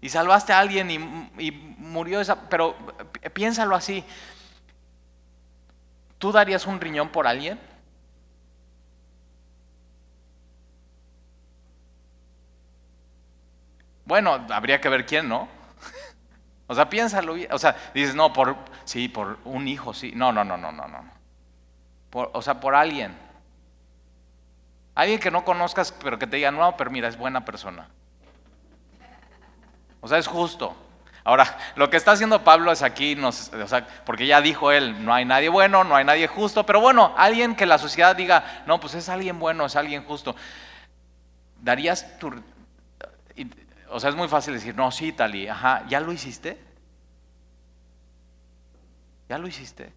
Y salvaste a alguien y, y murió esa. Pero piénsalo así. ¿Tú darías un riñón por alguien? Bueno, habría que ver quién, ¿no? O sea, piénsalo. O sea, dices, no, por, sí, por un hijo, sí. No, no, no, no, no, no. o sea, por alguien. Alguien que no conozcas, pero que te diga, no, pero mira, es buena persona. O sea, es justo. Ahora, lo que está haciendo Pablo es aquí, o sea, porque ya dijo él, no hay nadie bueno, no hay nadie justo, pero bueno, alguien que la sociedad diga, no, pues es alguien bueno, es alguien justo. ¿Darías tu... O sea, es muy fácil decir, no, sí, Tali, ajá, ¿ya lo hiciste? ¿Ya lo hiciste?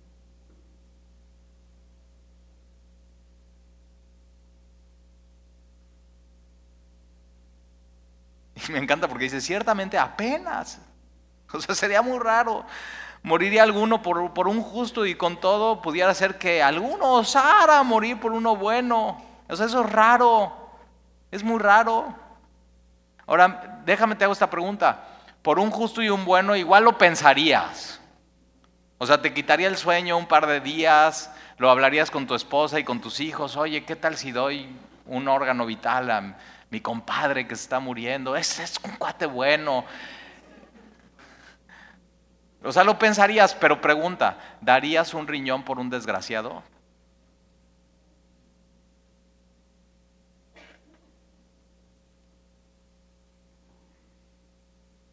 Y me encanta porque dice, ciertamente apenas. O sea, sería muy raro. Moriría alguno por, por, un justo y con todo pudiera ser que alguno osara morir por uno bueno. O sea, eso es raro. Es muy raro. Ahora, déjame te hago esta pregunta. Por un justo y un bueno, igual lo pensarías. O sea, te quitaría el sueño un par de días, lo hablarías con tu esposa y con tus hijos. Oye, ¿qué tal si doy un órgano vital a mi compadre que se está muriendo? Es, es un cuate bueno. O sea, lo pensarías, pero pregunta, ¿darías un riñón por un desgraciado?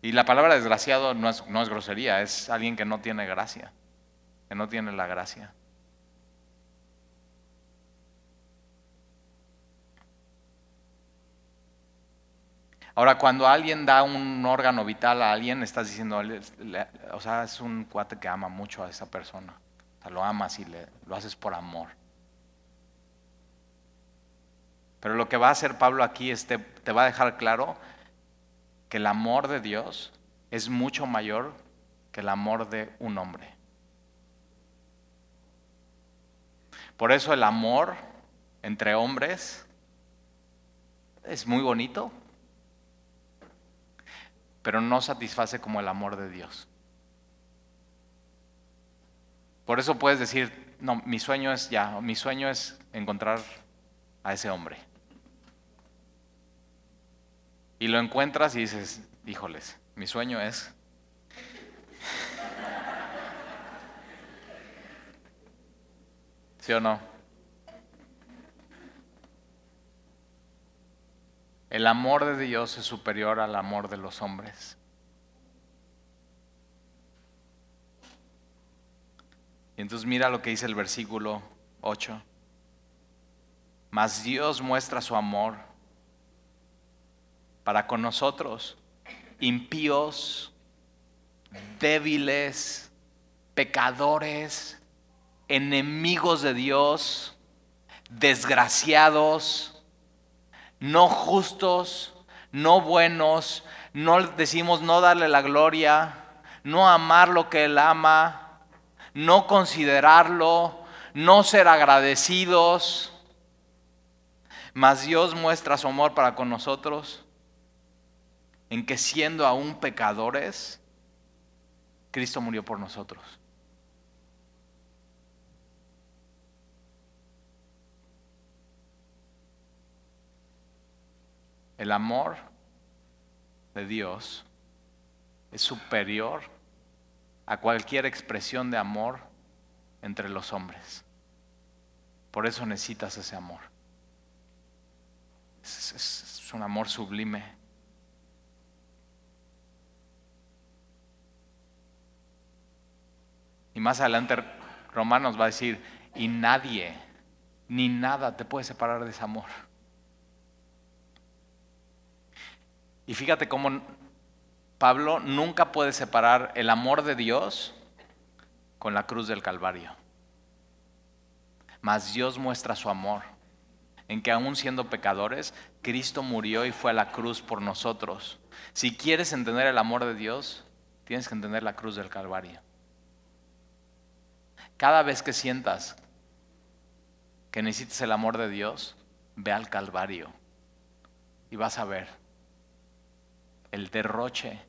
Y la palabra desgraciado no es, no es grosería, es alguien que no tiene gracia, que no tiene la gracia. Ahora, cuando alguien da un órgano vital a alguien, estás diciendo, o sea, es un cuate que ama mucho a esa persona. O sea, lo amas y lo haces por amor. Pero lo que va a hacer Pablo aquí es te va a dejar claro que el amor de Dios es mucho mayor que el amor de un hombre. Por eso el amor entre hombres es muy bonito, pero no satisface como el amor de Dios. Por eso puedes decir, no, mi sueño es ya, mi sueño es encontrar a ese hombre. Y lo encuentras y dices, híjoles, mi sueño es... ¿Sí o no? El amor de Dios es superior al amor de los hombres. Y entonces mira lo que dice el versículo 8. Mas Dios muestra su amor para con nosotros, impíos, débiles, pecadores, enemigos de Dios, desgraciados, no justos, no buenos, no decimos no darle la gloria, no amar lo que Él ama, no considerarlo, no ser agradecidos. Mas Dios muestra su amor para con nosotros en que siendo aún pecadores, Cristo murió por nosotros. El amor de Dios es superior a cualquier expresión de amor entre los hombres. Por eso necesitas ese amor. Es, un amor sublime. Y más adelante Romanos va a decir, y nadie, ni nada te puede separar de ese amor. Y fíjate cómo Pablo nunca puede separar el amor de Dios con la cruz del Calvario. Mas Dios muestra su amor en que aún siendo pecadores, Cristo murió y fue a la cruz por nosotros. Si quieres entender el amor de Dios, tienes que entender la cruz del Calvario. Cada vez que sientas que necesites el amor de Dios, ve al Calvario y vas a ver el derroche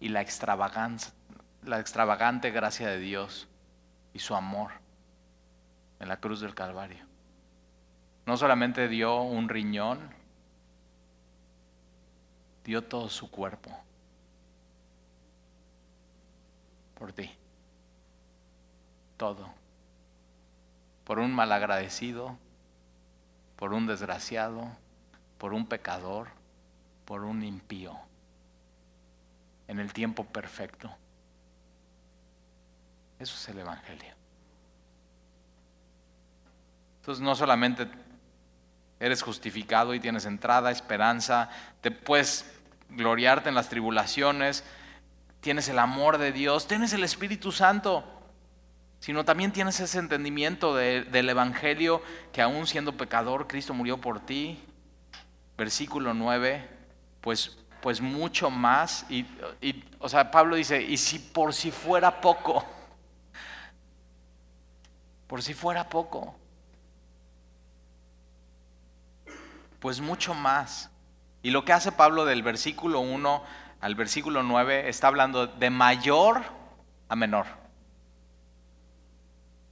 y la la extravagante gracia de Dios y su amor en la cruz del Calvario. No solamente dio un riñón, dio todo su cuerpo. por ti. Todo. Por un malagradecido, por un desgraciado, por un pecador, por un impío. En el tiempo perfecto. Eso es el Evangelio. Entonces no solamente eres justificado y tienes entrada, esperanza, te puedes gloriarte en las tribulaciones, tienes el amor de Dios, tienes el Espíritu Santo, sino también tienes ese entendimiento del Evangelio que aún siendo pecador, Cristo murió por ti. Versículo 9, pues, pues mucho más. Y, y, o sea, Pablo dice, y si por si fuera poco, por si fuera poco, pues mucho más. Y lo que hace Pablo del versículo 1 al versículo 9 está hablando de mayor a menor.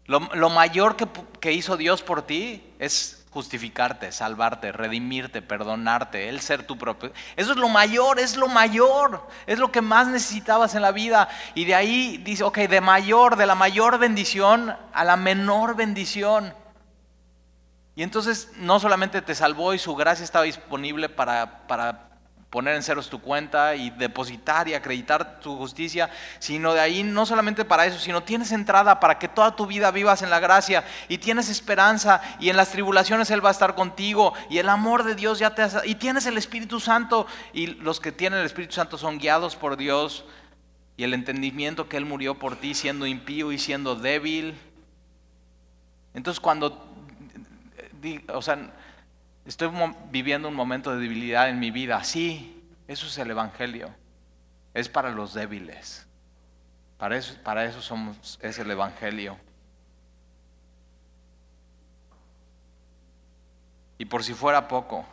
Lo, mayor que, que, hizo Dios por ti es justificarte, salvarte, redimirte, perdonarte, el ser tu propio. Eso es lo mayor, es lo mayor, es lo que más necesitabas en la vida. Y de ahí dice, ok, de mayor, de la mayor bendición a la menor bendición. Y entonces no solamente te salvó y su gracia estaba disponible para, para poner en ceros tu cuenta y depositar y acreditar tu justicia, sino de ahí no solamente para eso, sino tienes entrada para que toda tu vida vivas en la gracia y tienes esperanza y en las tribulaciones Él va a estar contigo y el amor de Dios ya te hace, y tienes el Espíritu Santo y los que tienen el Espíritu Santo son guiados por Dios y el entendimiento que Él murió por ti siendo impío y siendo débil. Entonces cuando o sea, estoy viviendo un momento de debilidad en mi vida. Sí, eso es el Evangelio. Es para los débiles. Para eso, para eso somos, es el Evangelio. Y por si fuera poco,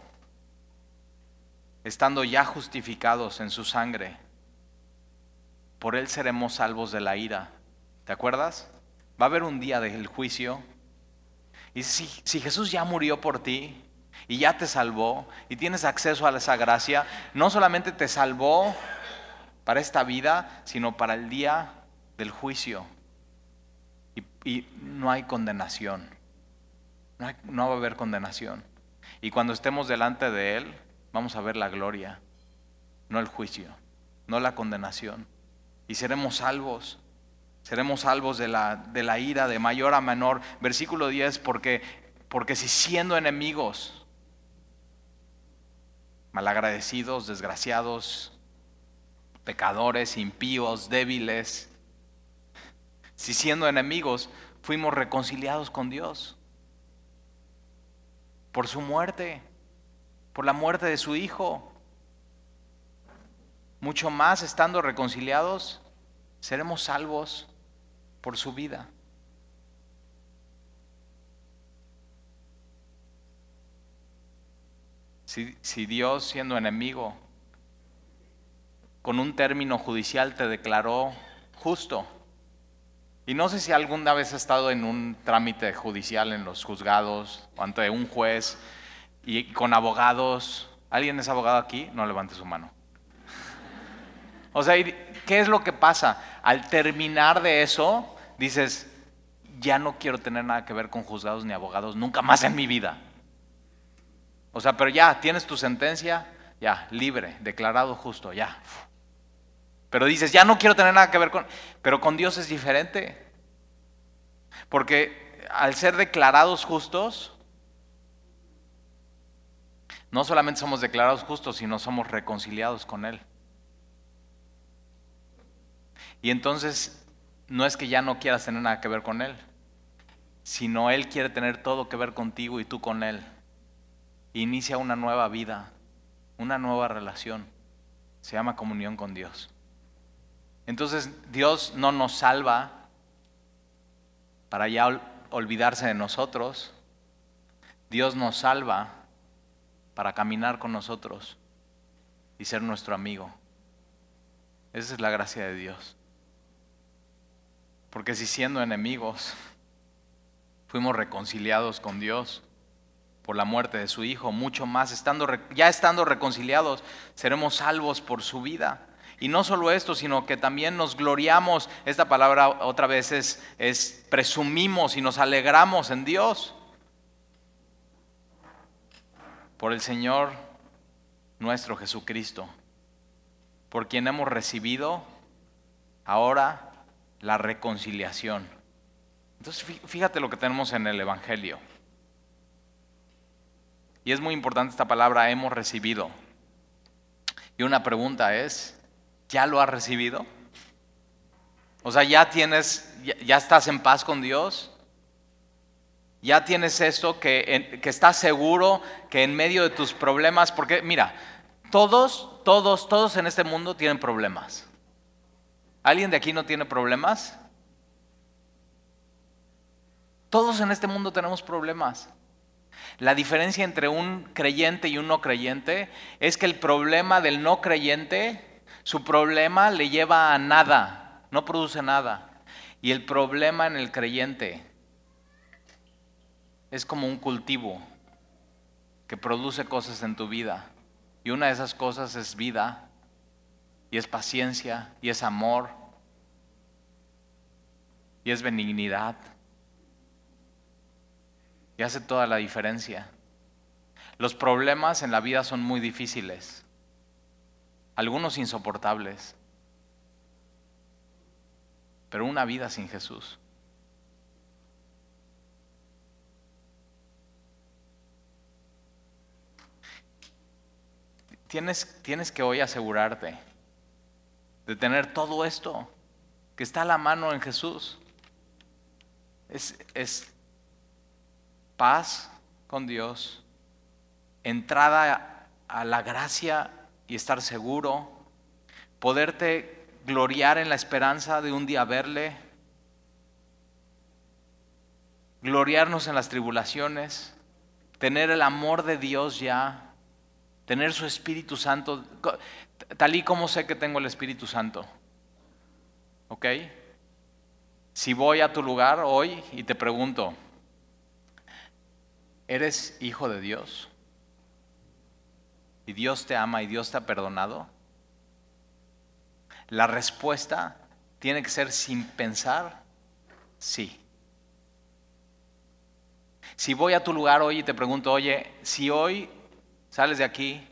estando ya justificados en su sangre, por él seremos salvos de la ira. ¿Te acuerdas? Va a haber un día del juicio y si, Jesús ya murió por ti y ya te salvó y tienes acceso a esa gracia, no solamente te salvó para esta vida, sino para el día del juicio. Y, no hay condenación. No, no va a haber condenación. Y cuando estemos delante de Él, vamos a ver la gloria, no el juicio, no la condenación. Y seremos salvos. Seremos salvos de la, de la ira de mayor a menor. Versículo 10, porque, porque si siendo enemigos, malagradecidos, desgraciados, pecadores, impíos, débiles, si siendo enemigos fuimos reconciliados con Dios por su muerte, por la muerte de su Hijo, mucho más estando reconciliados, seremos salvos por su vida. Si, Dios siendo enemigo, con un término judicial te declaró justo, y no sé si alguna vez has estado en un trámite judicial en los juzgados o ante un juez y con abogados. ¿Alguien es abogado aquí? No levante su mano. O sea, ¿qué es lo que pasa? Al terminar de eso, dices, ya no quiero tener nada que ver con juzgados ni abogados nunca más en mi vida. O sea, pero ya tienes tu sentencia, ya, libre, declarado justo, ya. Pero dices, ya no quiero tener nada que ver con... Pero con Dios es diferente. Porque al ser declarados justos, no solamente somos declarados justos, sino somos reconciliados con Él. Y entonces no es que ya no quieras tener nada que ver con Él, sino Él quiere tener todo que ver contigo y tú con Él. Inicia una nueva vida, una nueva relación. Se llama comunión con Dios. Entonces Dios no nos salva para ya olvidarse de nosotros. Dios nos salva para caminar con nosotros y ser nuestro amigo. Esa es la gracia de Dios. Porque si siendo enemigos fuimos reconciliados con Dios por la muerte de su Hijo, mucho más, estando, ya estando reconciliados, seremos salvos por su vida. Y no solo esto, sino que también nos gloriamos, esta palabra otra vez es, es presumimos y nos alegramos en Dios. Por el Señor nuestro Jesucristo, por quien hemos recibido ahora la reconciliación. Entonces fíjate lo que tenemos en el Evangelio. Y es muy importante esta palabra, hemos recibido. Y una pregunta es, ¿ya lo has recibido? O sea, ¿ya tienes, ya, estás en paz con Dios? ¿Ya tienes esto que, que estás seguro que en medio de tus problemas, porque mira, todos, todos, todos en este mundo tienen problemas. ¿Alguien de aquí no tiene problemas? Todos en este mundo tenemos problemas. La diferencia entre un creyente y un no creyente es que el problema del no creyente, su problema le lleva a nada, no produce nada. Y el problema en el creyente es como un cultivo que produce cosas en tu vida. Y una de esas cosas es vida, y es paciencia, y es amor, y es benignidad y hace toda la diferencia. Los problemas en la vida son muy difíciles, algunos insoportables, pero una vida sin Jesús. Tienes, tienes que hoy asegurarte de tener todo esto que está a la mano en Jesús. Es, es paz con Dios, entrada a la gracia y estar seguro, poderte gloriar en la esperanza de un día verle, gloriarnos en las tribulaciones, tener el amor de Dios ya, tener su Espíritu Santo, tal y como sé que tengo el Espíritu Santo. ¿Ok? Si voy a tu lugar hoy y te pregunto, ¿Eres hijo de Dios? ¿Y Dios te ama y Dios te ha perdonado? La respuesta tiene que ser sin pensar, sí. Si voy a tu lugar hoy y te pregunto, oye, si hoy sales de aquí,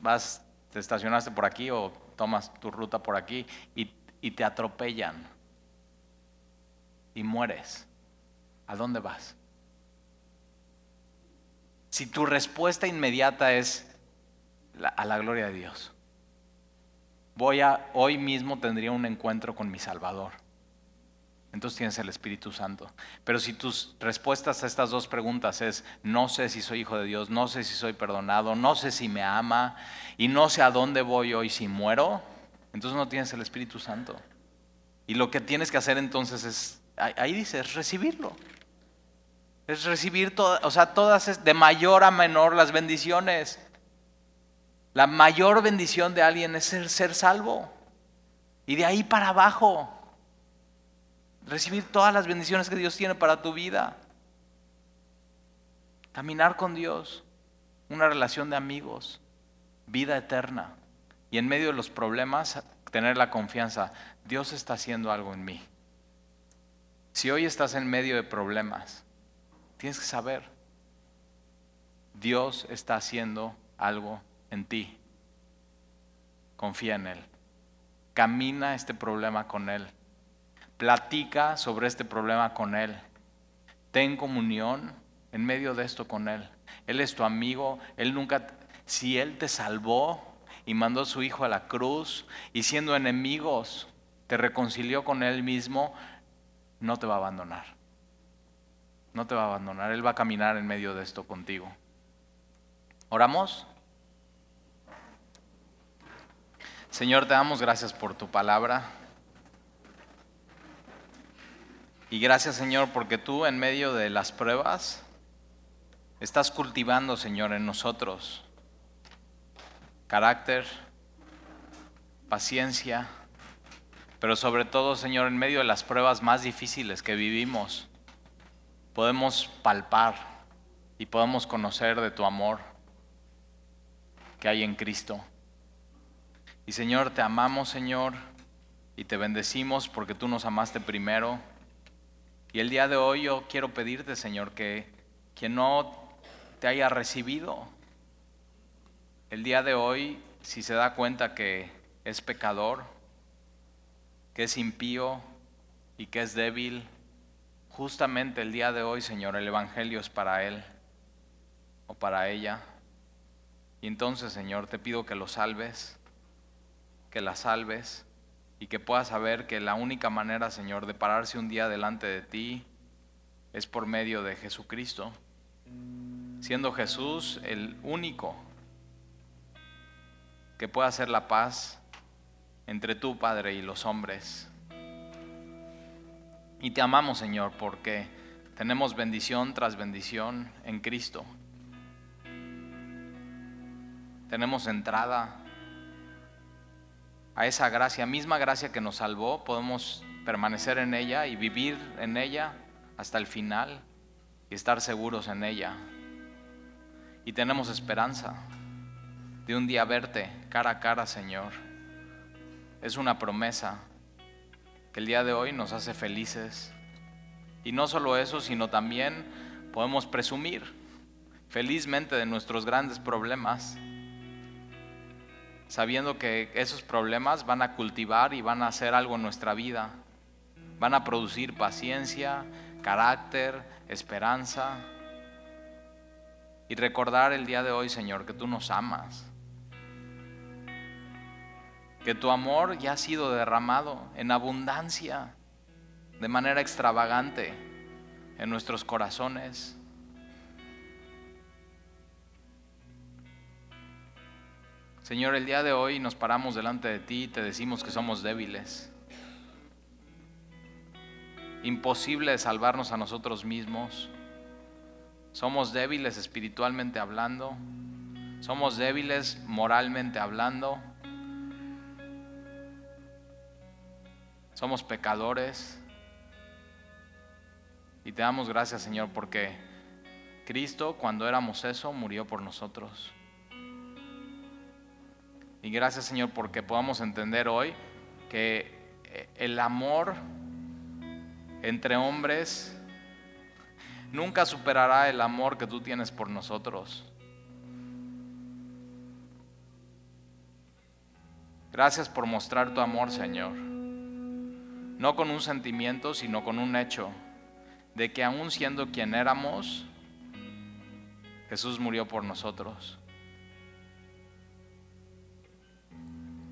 vas, te estacionaste por aquí o tomas tu ruta por aquí y, y te atropellan y mueres, ¿a dónde vas? Si tu respuesta inmediata es a la gloria de Dios. Voy a, hoy mismo tendría un encuentro con mi Salvador. Entonces tienes el Espíritu Santo. Pero si tus respuestas a estas dos preguntas es, no sé si soy hijo de Dios, no sé si soy perdonado, no sé si me ama y no sé a dónde voy hoy si muero, entonces no tienes el Espíritu Santo. Y lo que tienes que hacer entonces es, ahí dice, es recibirlo. Es recibir, o sea, todas de mayor a menor las bendiciones. La mayor bendición de alguien es ser salvo. Y de ahí para abajo, recibir todas las bendiciones que Dios tiene para tu vida. Caminar con Dios, una relación de amigos, vida eterna. Y en medio de los problemas, tener la confianza, Dios está haciendo algo en mí. Si hoy estás en medio de problemas, Tienes que saber, Dios está haciendo algo en ti. Confía en Él. Camina este problema con Él. Platica sobre este problema con Él. Ten comunión en medio de esto con Él. Él es tu amigo. Él nunca, si Él te salvó y mandó a su Hijo a la cruz y siendo enemigos te reconcilió con Él mismo, no te va a abandonar. No te va a abandonar, Él va a caminar en medio de esto contigo. ¿Oramos? Señor, te damos gracias por tu palabra. Y gracias, Señor, porque tú en medio de las pruebas estás cultivando, Señor, en nosotros carácter, paciencia, pero sobre todo, Señor, en medio de las pruebas más difíciles que vivimos podemos palpar y podemos conocer de tu amor que hay en Cristo. Y Señor, te amamos, Señor, y te bendecimos porque tú nos amaste primero. Y el día de hoy yo quiero pedirte, Señor, que quien no te haya recibido, el día de hoy, si se da cuenta que es pecador, que es impío y que es débil, justamente el día de hoy, Señor, el Evangelio es para él o para ella. Y entonces, Señor, te pido que lo salves, que la salves y que pueda saber que la única manera, Señor, de pararse un día delante de ti es por medio de Jesucristo, siendo Jesús el único que pueda hacer la paz entre tu Padre y los hombres. Y te amamos, Señor, porque tenemos bendición tras bendición en Cristo. Tenemos entrada a esa gracia, misma gracia que nos salvó, podemos permanecer en ella y vivir en ella hasta el final y estar seguros en ella. Y tenemos esperanza de un día verte cara a cara, Señor. Es una promesa que el día de hoy nos hace felices. Y no solo eso, sino también podemos presumir felizmente de nuestros grandes problemas sabiendo que esos problemas van a cultivar y van a hacer algo en nuestra vida. Van a producir paciencia, carácter, esperanza. Y recordar el día de hoy, Señor, que tú nos amas. Que tu amor ya ha sido derramado en abundancia, de manera extravagante en nuestros corazones. Señor, el día de hoy nos paramos delante de ti y te decimos que somos débiles. Imposible salvarnos a nosotros mismos. Somos débiles espiritualmente hablando. Somos débiles moralmente hablando. Somos pecadores. Y te damos gracias, Señor, porque Cristo, cuando éramos eso, murió por nosotros. Y gracias Señor porque podamos entender hoy que eh, el amor entre hombres nunca superará el amor que tú tienes por nosotros. Gracias por mostrar tu amor, Señor. No con un sentimiento, sino con un hecho de que aún siendo quien éramos, Jesús murió por nosotros.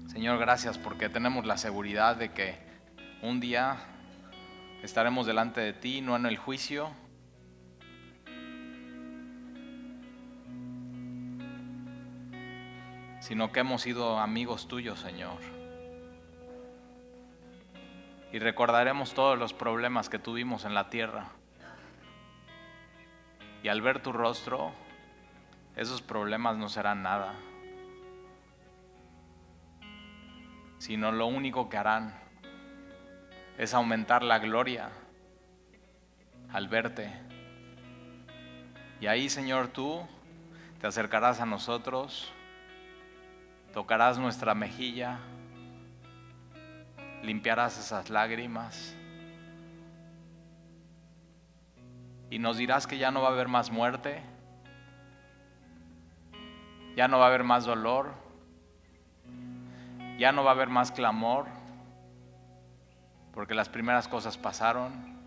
Señor, gracias porque tenemos la seguridad de que un día estaremos delante de ti, no en el juicio, sino que hemos sido amigos tuyos, Señor. Y recordaremos todos los problemas que tuvimos en la tierra. Y al ver tu rostro, esos problemas no serán nada. sino lo único que harán es aumentar la gloria al verte. Y ahí, Señor, tú te acercarás a nosotros, tocarás nuestra mejilla, limpiarás esas lágrimas y nos dirás que ya no va a haber más muerte, ya no va a haber más dolor ya no va a haber más clamor, porque las primeras cosas pasaron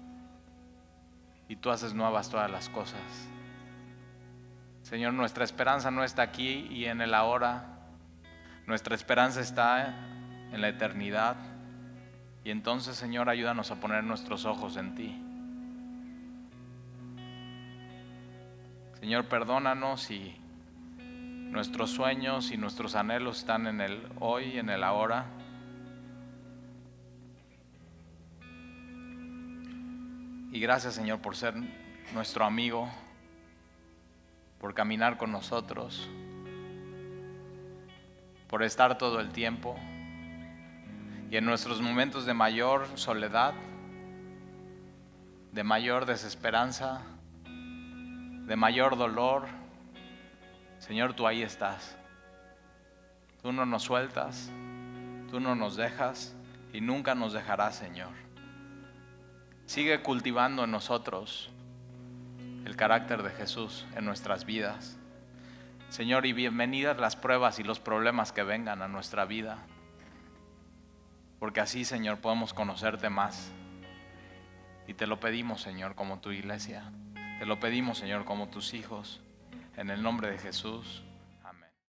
y tú haces nuevas todas las cosas. Señor, nuestra esperanza no está aquí y en el ahora, nuestra esperanza está en la eternidad. Y entonces, Señor, ayúdanos a poner nuestros ojos en ti. Señor, perdónanos y Nuestros sueños y nuestros anhelos están en el hoy, en el ahora. Y gracias Señor por ser nuestro amigo, por caminar con nosotros, por estar todo el tiempo. Y en nuestros momentos de mayor soledad, de mayor desesperanza, de mayor dolor, Señor, tú ahí estás. Tú no nos sueltas. Tú no nos dejas y nunca nos dejarás, Señor. Sigue cultivando en nosotros el carácter de Jesús en nuestras vidas. Señor, y bienvenidas las pruebas y los problemas que vengan a nuestra vida. Porque así, Señor, podemos conocerte más. Y te lo pedimos, Señor, como tu iglesia. Te lo pedimos, Señor, como tus hijos. En el nombre de Jesús.